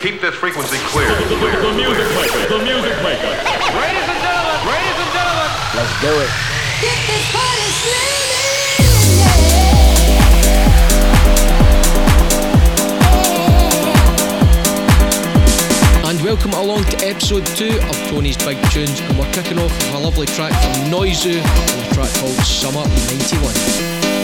Keep this frequency clear. The, the, the music maker, the music maker. Ladies and gentlemen, ladies and gentlemen. Let's do it. Get this party And welcome along to episode 2 of Tony's Big Tunes and we're kicking off with a lovely track from Noizu and a track called Summer 91.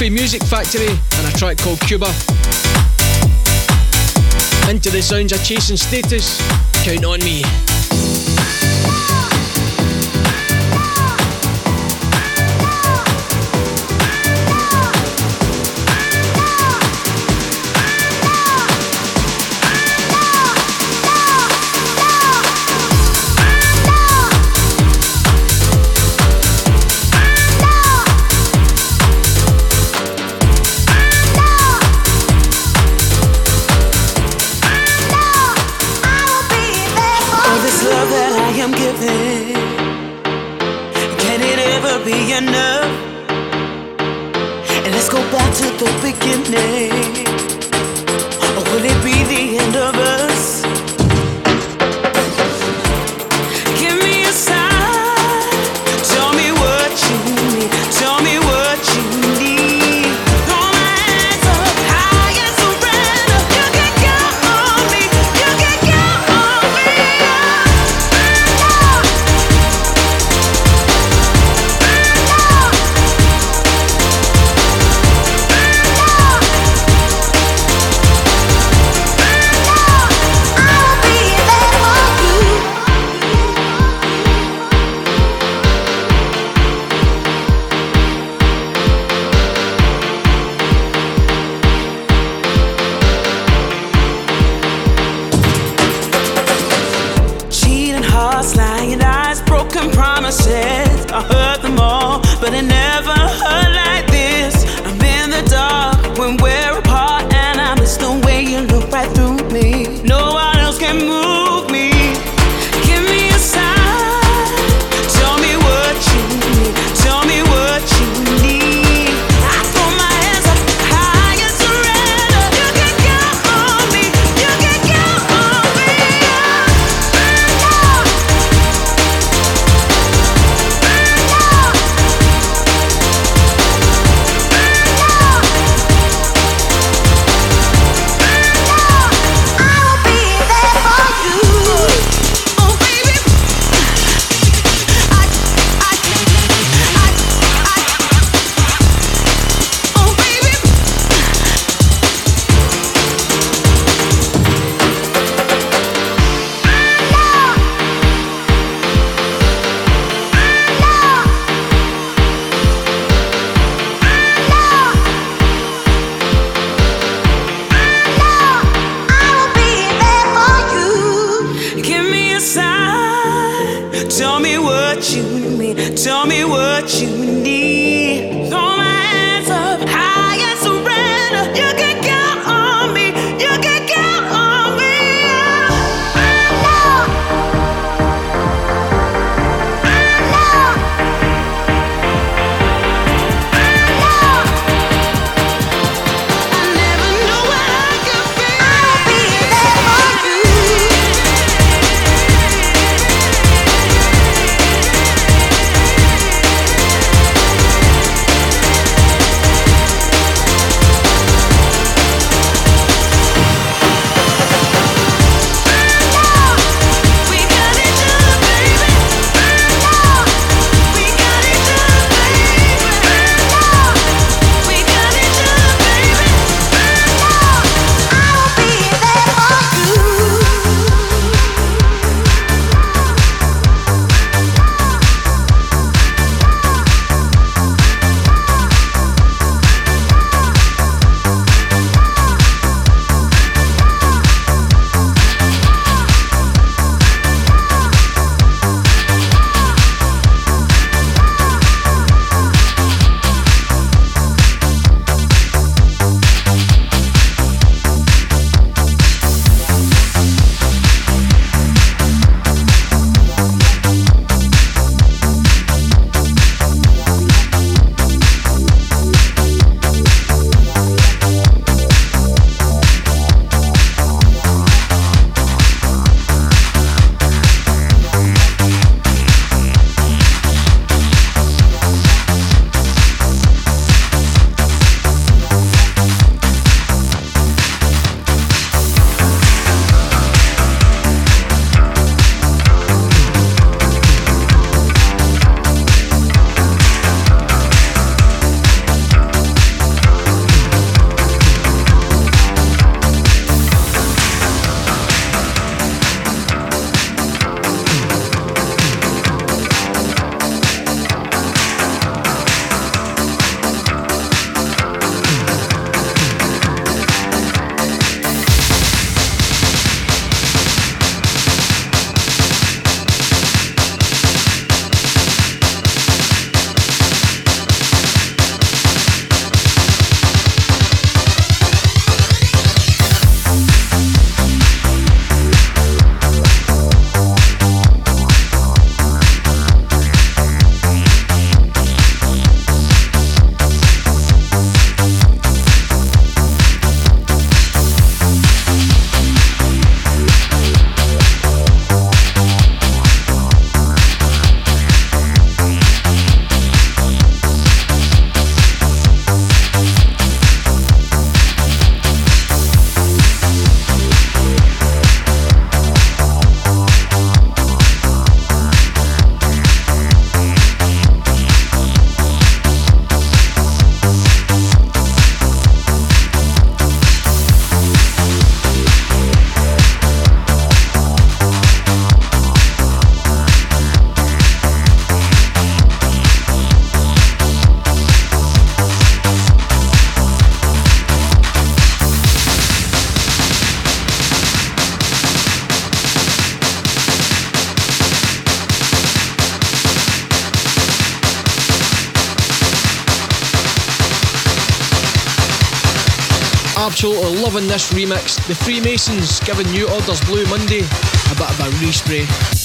Delphi Music Factory and a track called Cuba. Into the sounds of Chasing Status, Count on Me. broken promises. I heard this remix. The Freemasons giving New Orders Blue Monday a bit of a respray.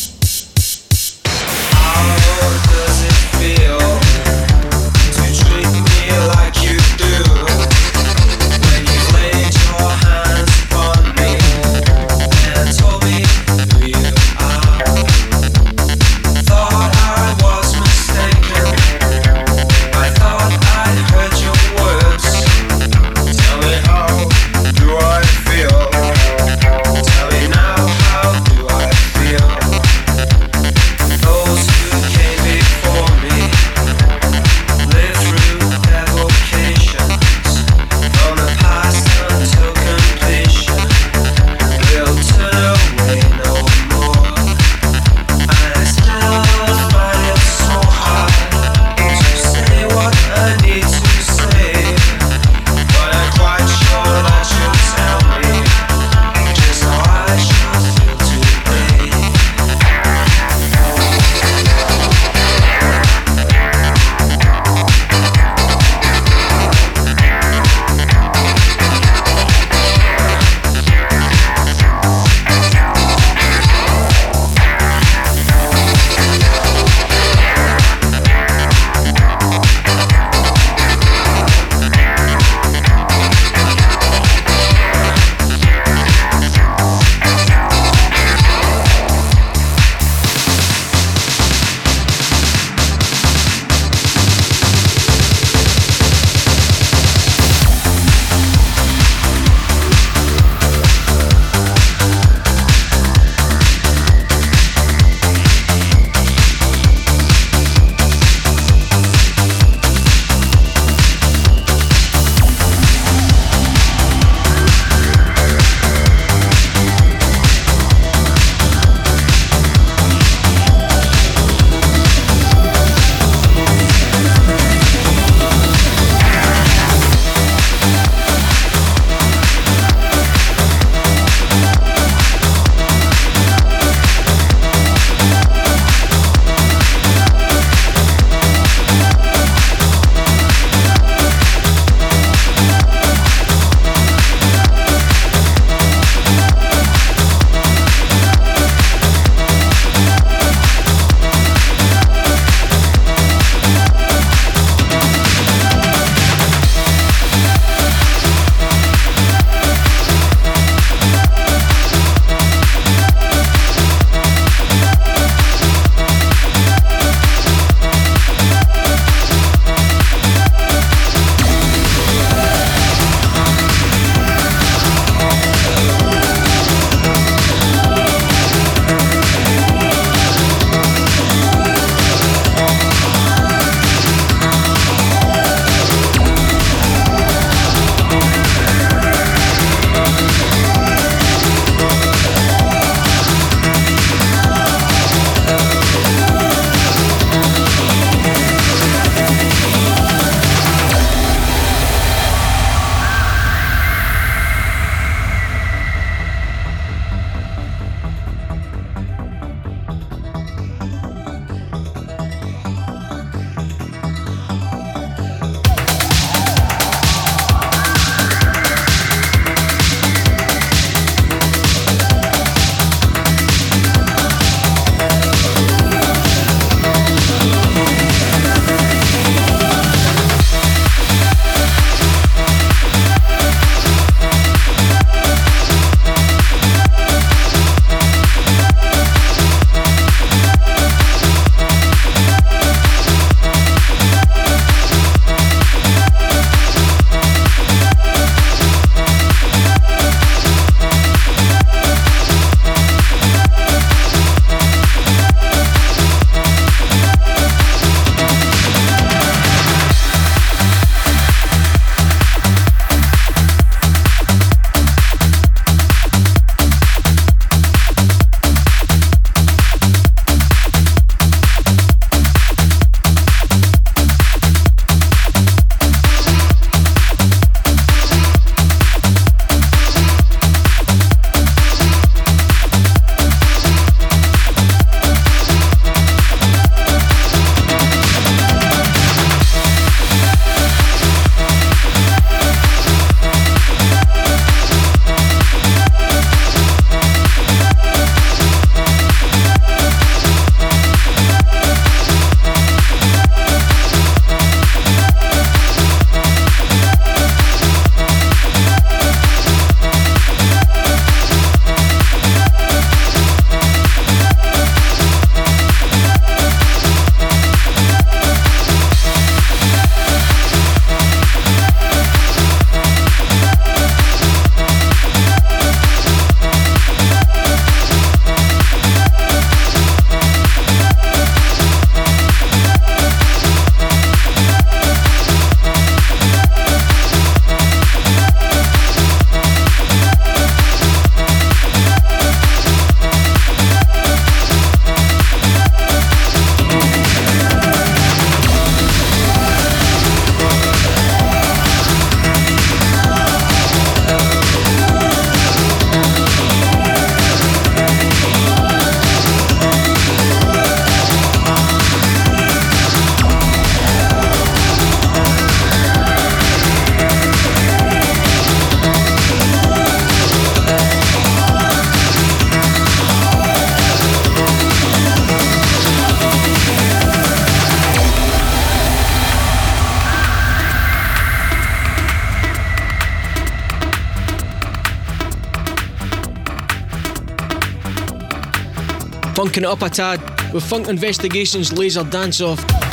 It up a tad with Funk Investigations Laser Dance Off.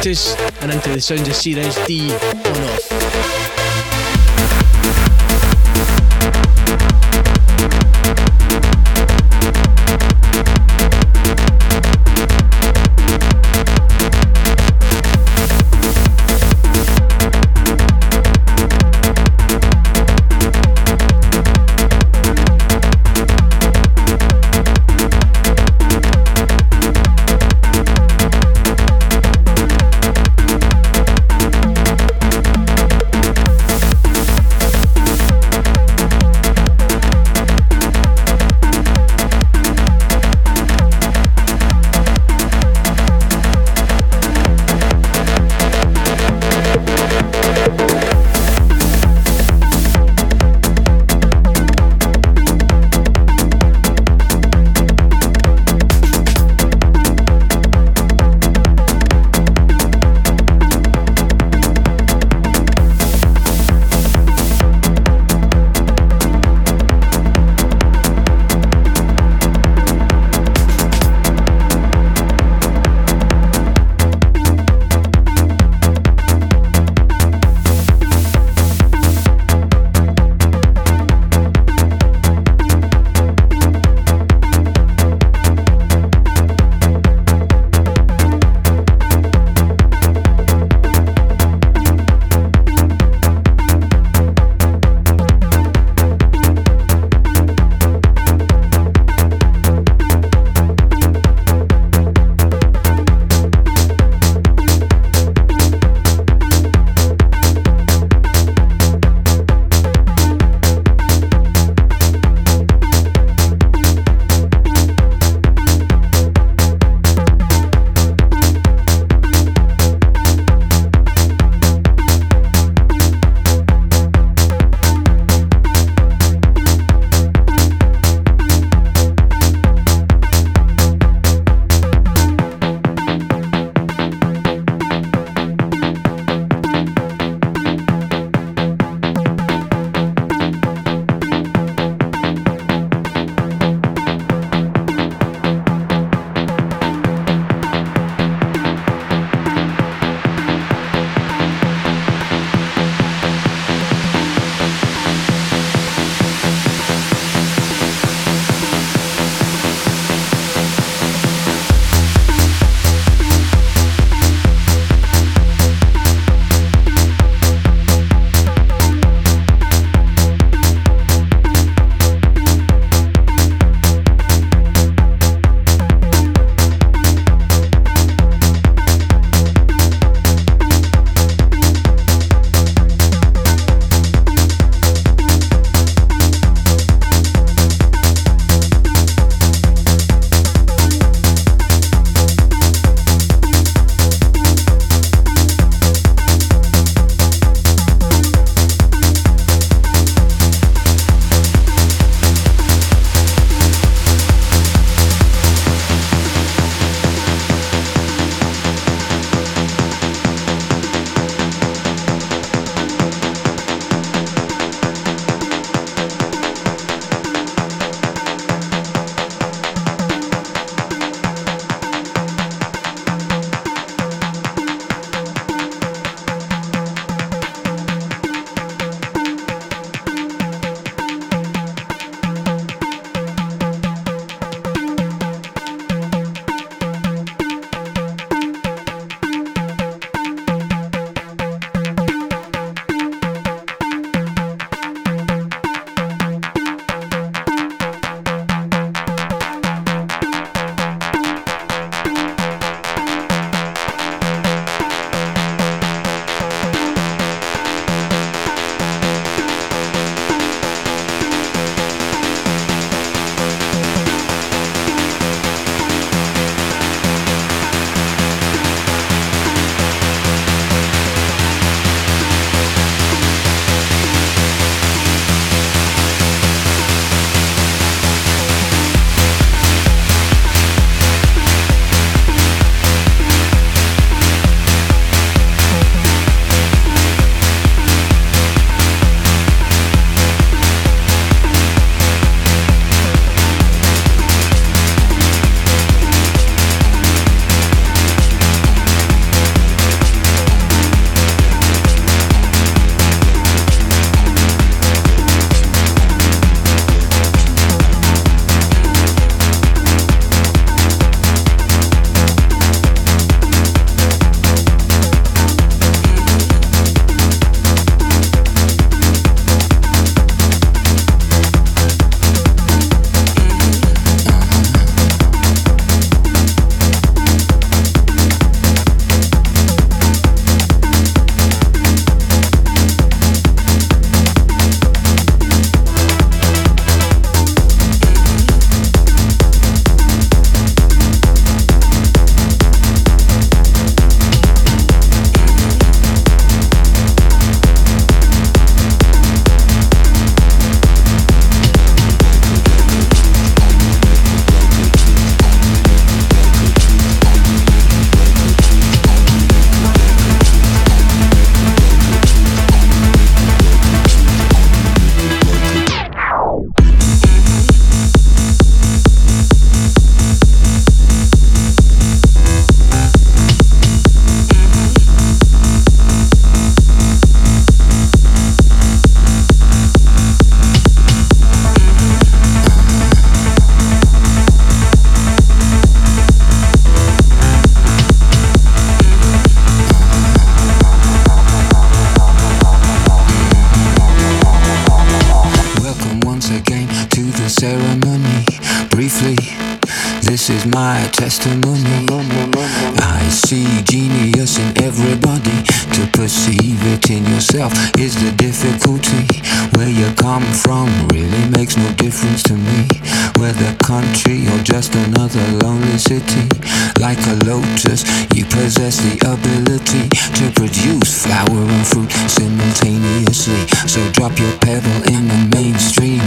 Called and into the sounds of Cirez D on off. I see genius in everybody. To perceive it in yourself is the difficulty. Where you come from really makes no difference to me. Whether country or just another lonely city. Like a lotus, you possess the ability to produce flower and fruit simultaneously. So drop your pebble in the mainstream.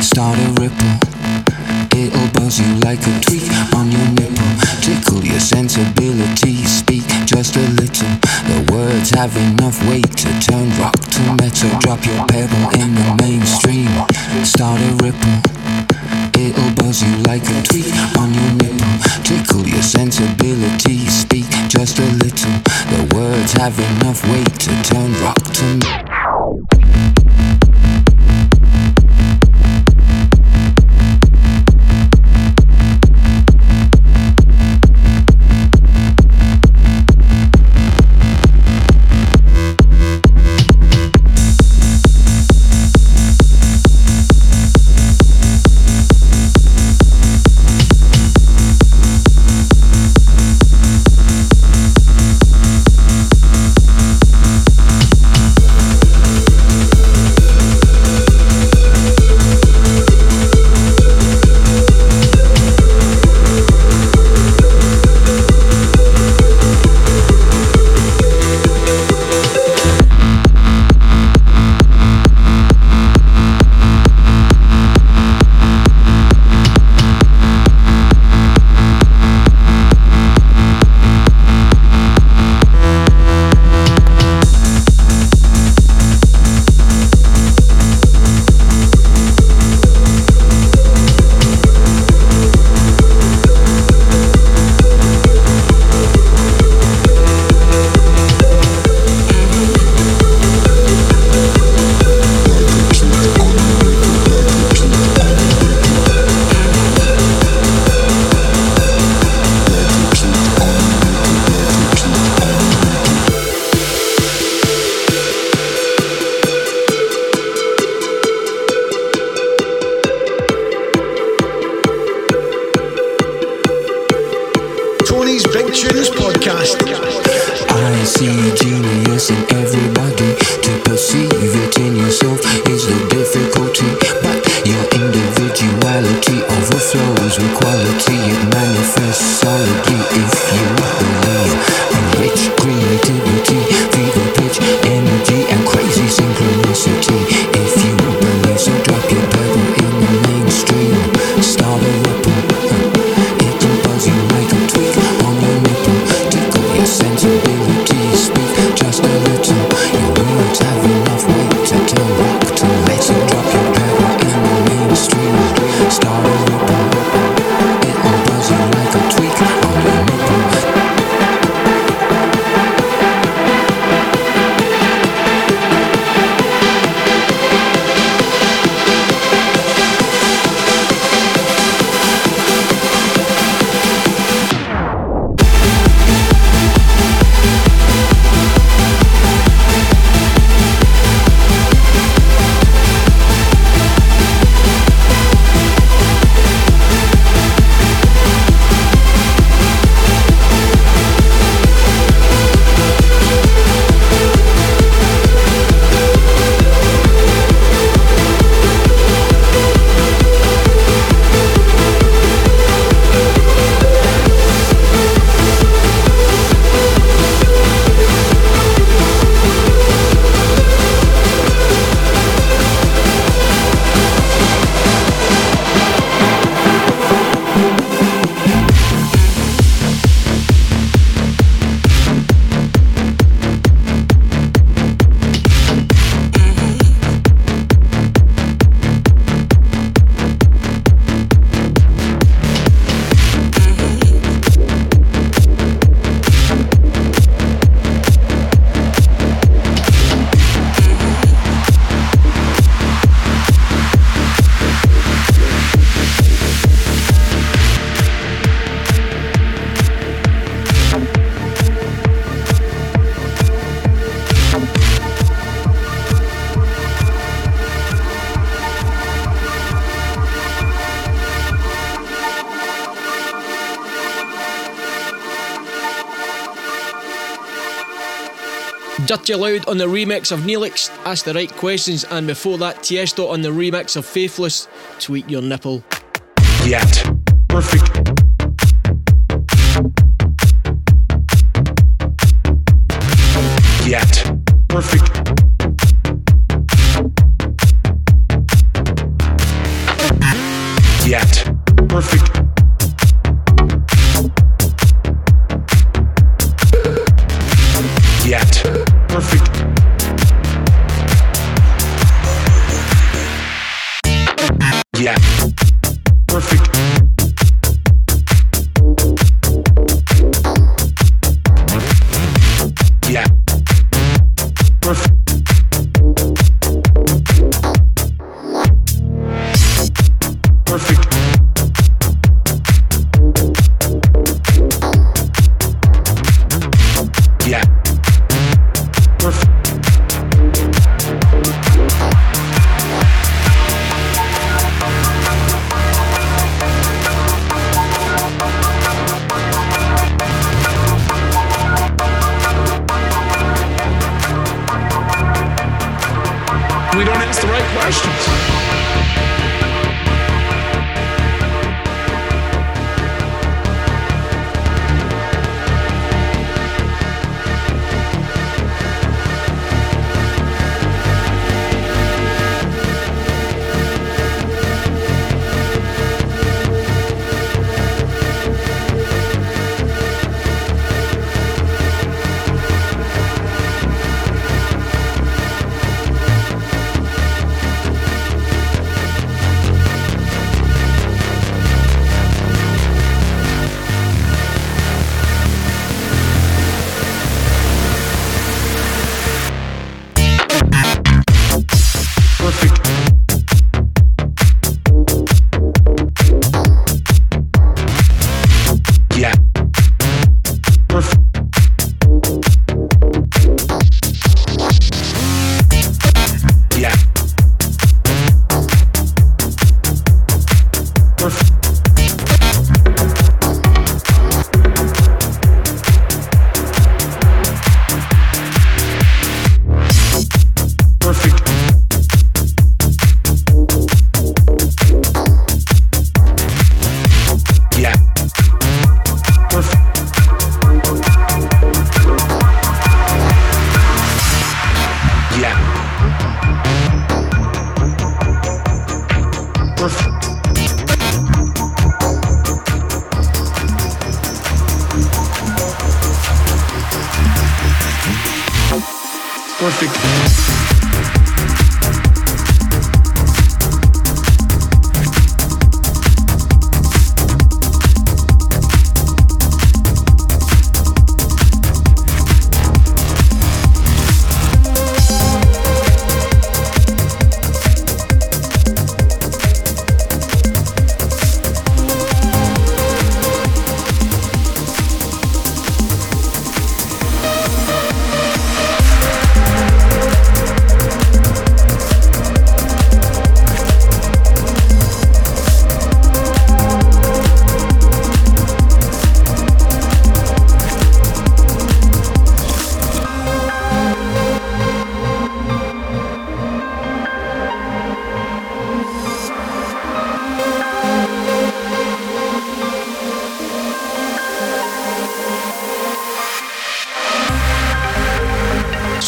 Start a ripple. It'll buzz you like a tweak on your nipple. Tickle your sensibilities. Speak just a little. The words have enough weight to turn rock to metal. Drop your pebble in the mainstream. Start a ripple. It'll buzz you like a tweak on your nipple. Tickle your sensibilities. Speak just a little. The words have enough weight to turn rock to metal. Dirty Loud on the remix of Neelix, Ask the Right Questions, and before that, Tiesto on the remix of Faithless, Tweak Your Nipple. Yet. Perfect. Yet. Perfect. Yet. Perfect.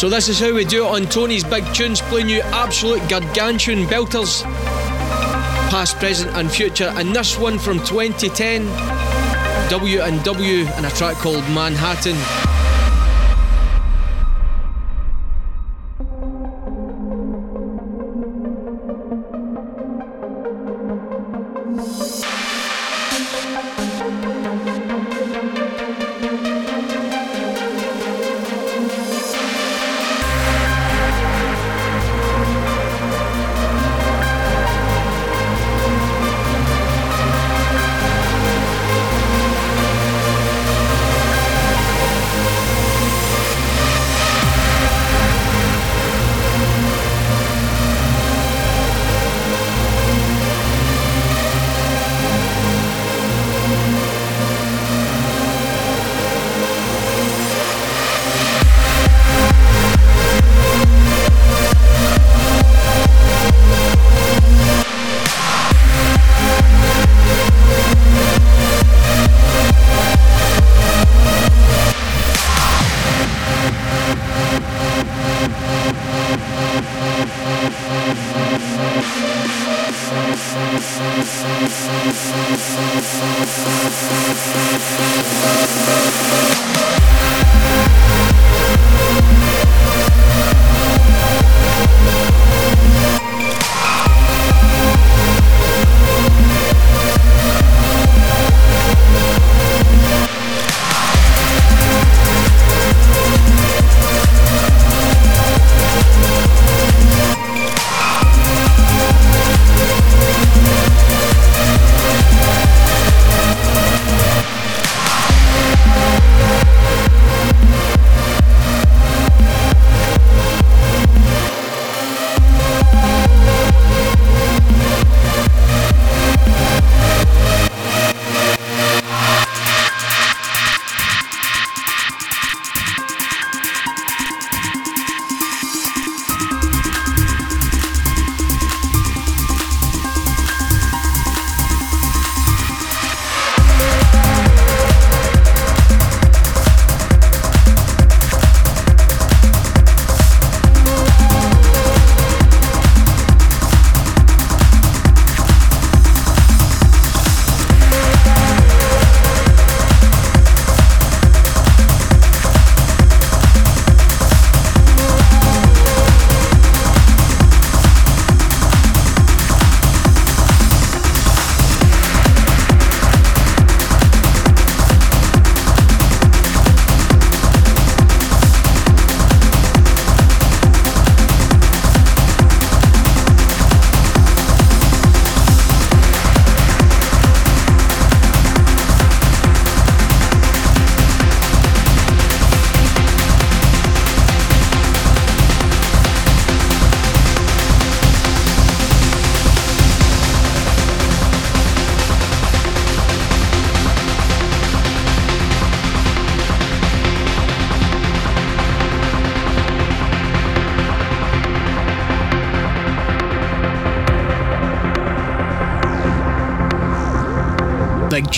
So this is how we do it on Tony's Big Tunes, playing you absolute gargantuan belters, past, present, and future. And this one from 2010, W and W, and a track called Manhattan.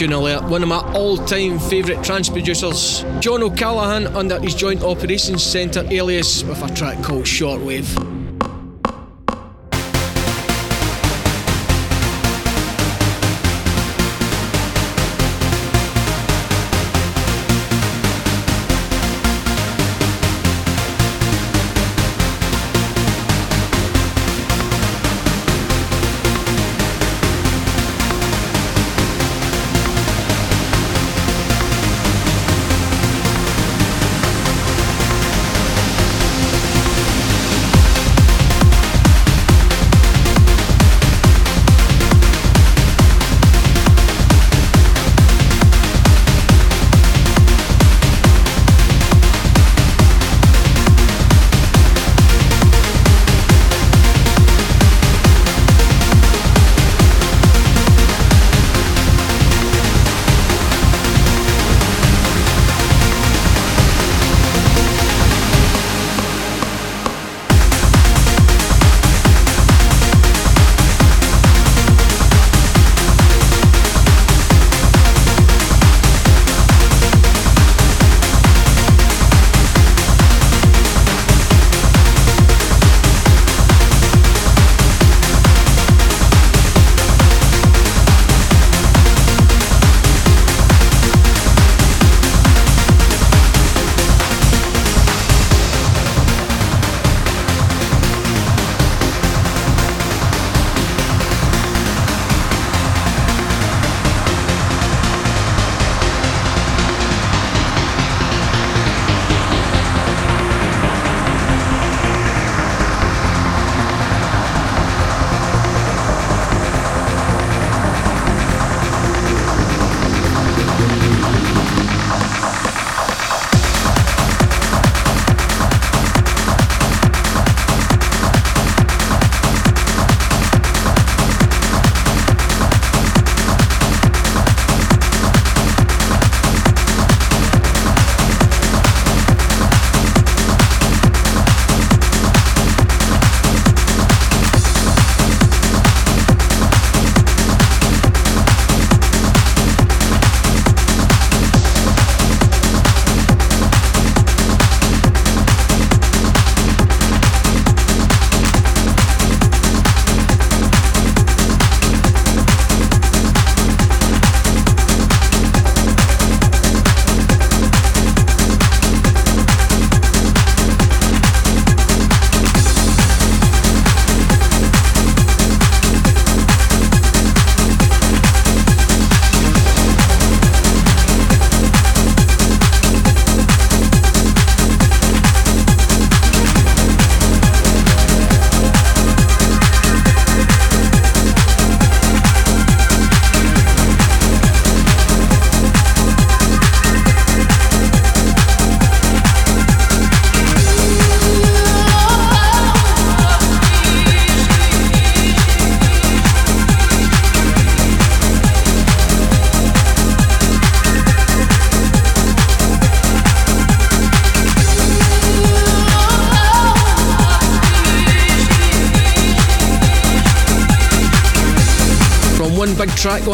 Alert. One of my all-time favourite trance producers, John O'Callaghan, under his Joint Operations Centre alias, with a track called Shortwave.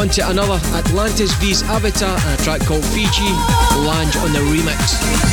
Track onto another Atlantis vs Avatar and a track called Fiji, Lange on the remix.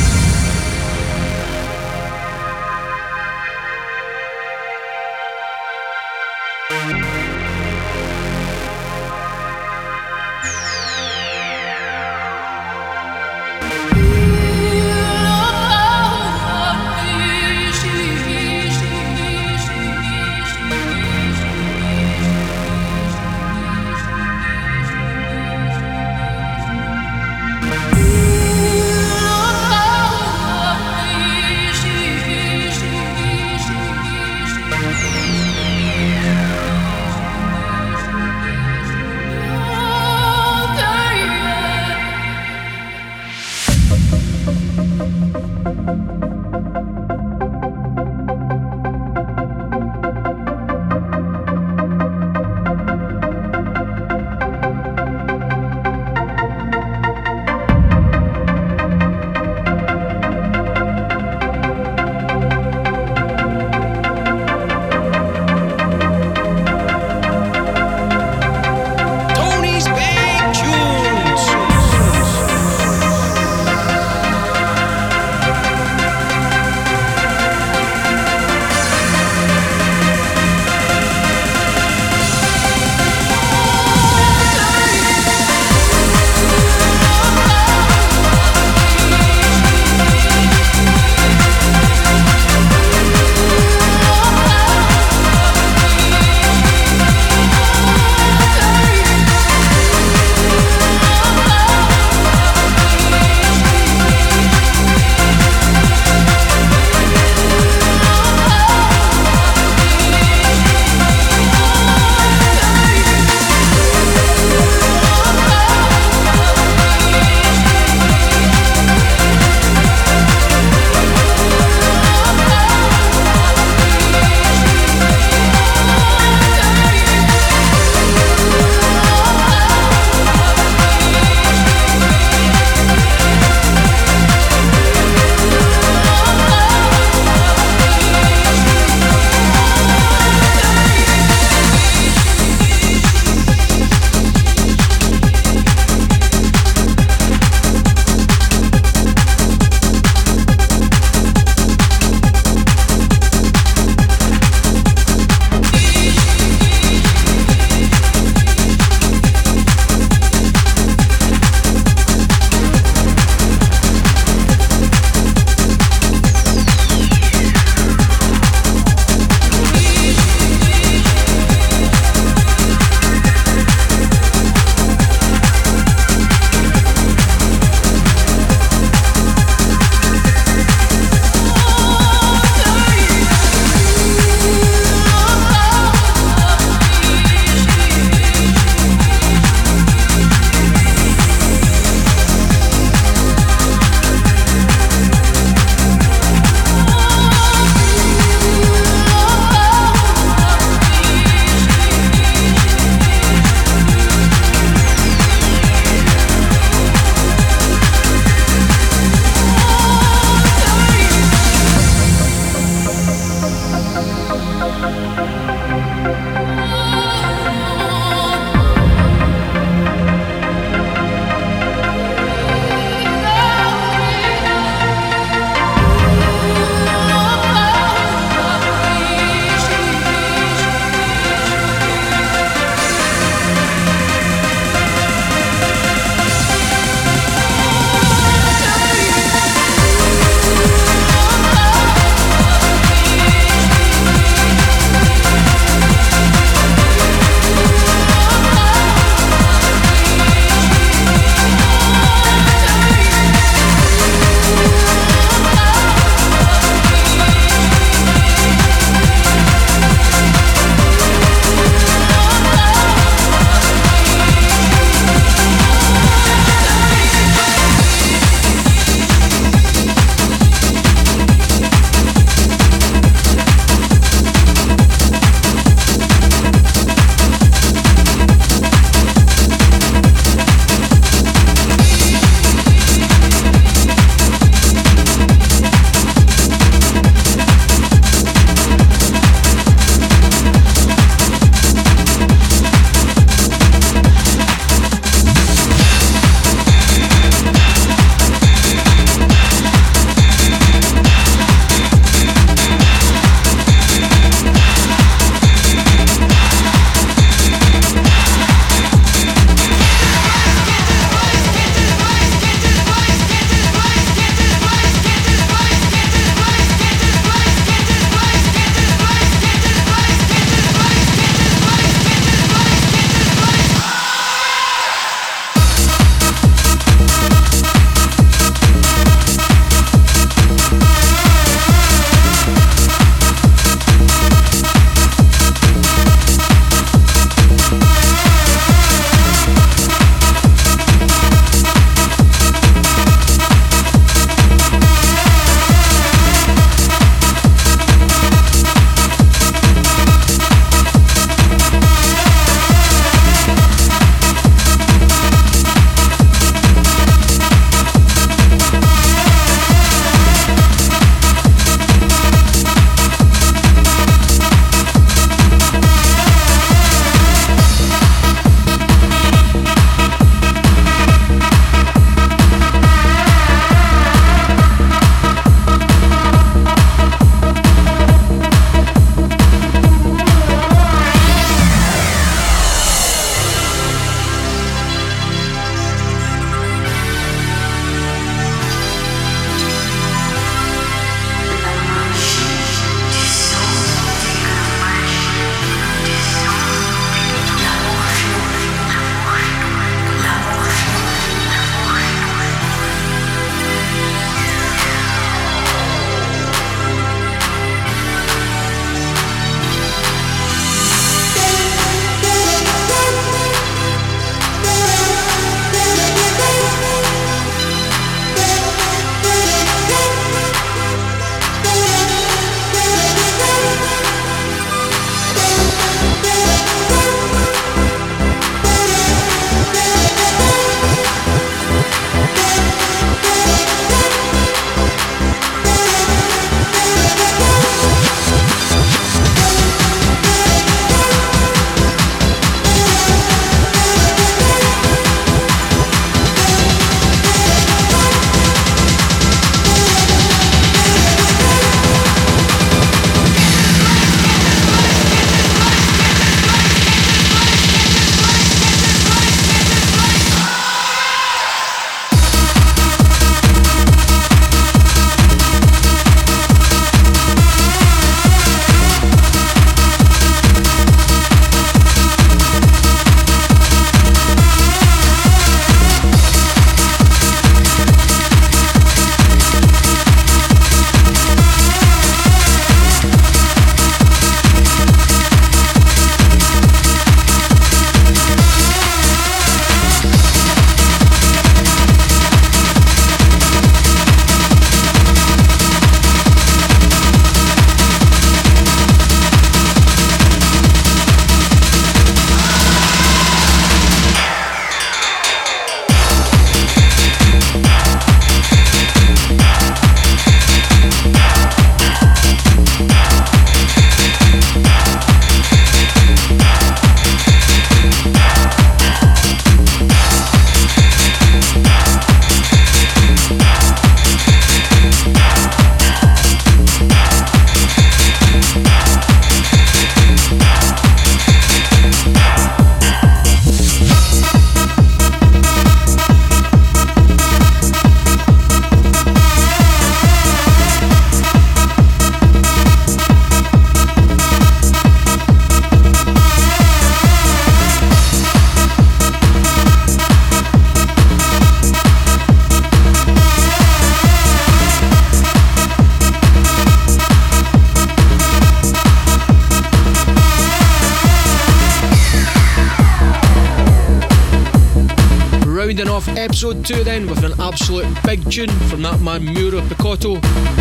Tune from that man Mauro Picotto,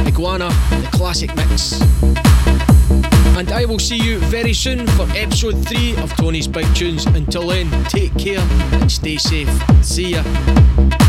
Iguana, the classic mix. And I will see you very soon for episode 3 of Tony's Big Tunes. Until then, take care and stay safe. See ya.